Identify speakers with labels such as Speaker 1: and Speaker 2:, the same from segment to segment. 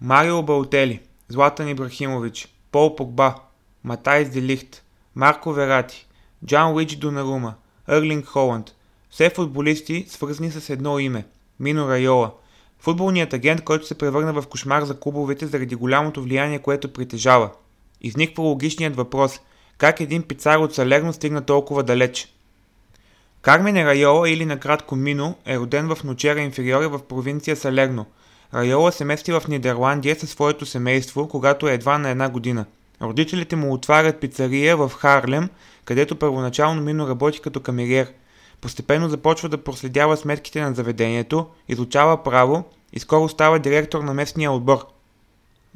Speaker 1: Марио Балтели, Златан Ибрахимович, Пол Погба, Матайс Делихт, Марко Верати, Джан Уич Донарума,Ърлинг Холанд. Все футболисти, свързани с едно име – Мино Райола. Футболният агент, който се превърна в кошмар за клубовете заради голямото влияние, което притежава. Изниква логичният въпрос – как един пицар от Салерно стигна толкова далеч? Кармен Райола или накратко Мино е роден в Ночера Инфериоре в провинция Салерно. Райола се мести в Нидерландия със своето семейство, когато е едва на една година. Родителите му отварят пицария в Харлем, където първоначално Мино работи като камериер. Постепенно започва да проследява сметките на заведението, изучава право и скоро става директор на местния отбор.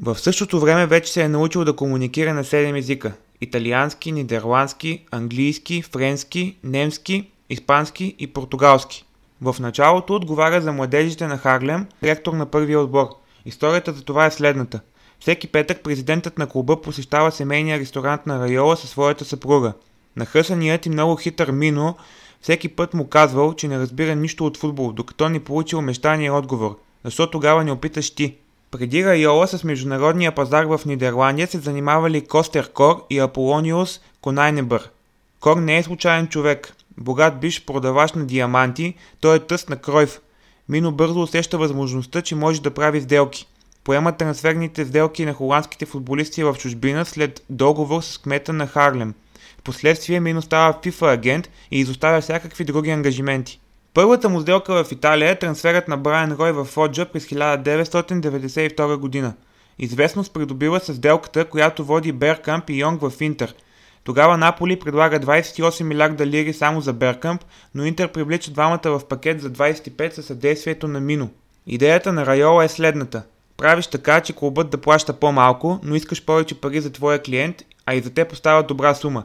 Speaker 1: В същото време вече се е научил да комуникира на 7 езика – италиански, нидерландски, английски, френски, немски испански и португалски. В началото отговаря за младежите на Харлем, ректор на първия отбор. Историята за това е следната. Всеки петък президентът на клуба посещава семейния ресторант на Райола със своята съпруга. Нахъсаният и много хитър Мино всеки път му казвал, че не разбира нищо от футбол, докато ни получил мещания отговор. Защо тогава не опиташ ти? Преди Райола с международния пазар в Нидерландия се занимавали Костер Кор и Аполониус Конайнебър. Кор не е случайен човек. Богат биш продавач на диаманти, той е тъст на Кройв. Мино бързо усеща възможността, че може да прави сделки. Поема трансферните сделки на холандските футболисти в чужбина след договор с кмета на Харлем. Впоследствие Мино става FIFA агент и изоставя всякакви други ангажименти. Първата му сделка в Италия е трансферът на Брайан Рой в Фоджа през 1992 година. Известност придобива с сделката, която води Беркамп и Йонг в Интер – тогава Наполи предлага 28 милиарда лири само за Беркамп, но Интер привлича двамата в пакет за 25 със съдействието на Мино. Идеята на Райола е следната. Правиш така, че клубът да плаща по-малко, но искаш повече пари за твоя клиент, а и за те поставят добра сума.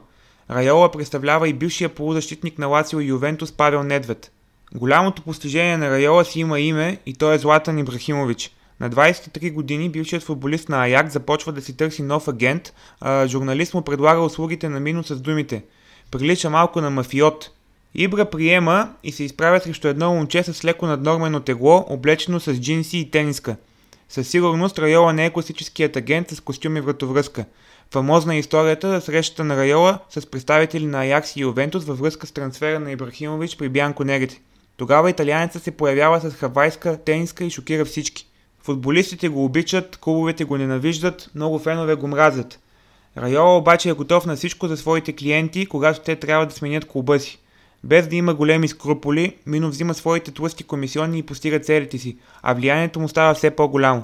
Speaker 1: Райола представлява и бившия полузащитник на Лацио Ювентус Павел Недвед. Голямото постижение на Райола си има име и то е Златан Ибрахимович – на 23 години бившият футболист на Аяк започва да си търси нов агент, а журналист му предлага услугите на Мино с думите. Прилича малко на мафиот. Ибра приема и се изправя срещу едно момче с леко наднормено тегло, облечено с джинси и тениска. Със сигурност Райола не е класическият агент с костюм и вратовръзка. Фамозна е историята за срещата на Райола с представители на Аякс и Ювентус във връзка с трансфера на Ибрахимович при Бянко Нерите. Тогава италианецът се появява с хавайска тениска и шокира всички. Футболистите го обичат, клубовете го ненавиждат, много фенове го мразят. Райола обаче е готов на всичко за своите клиенти, когато те трябва да сменят клуба си. Без да има големи скруполи, Мино взима своите тлъсти комисионни и постига целите си, а влиянието му става все по-голямо.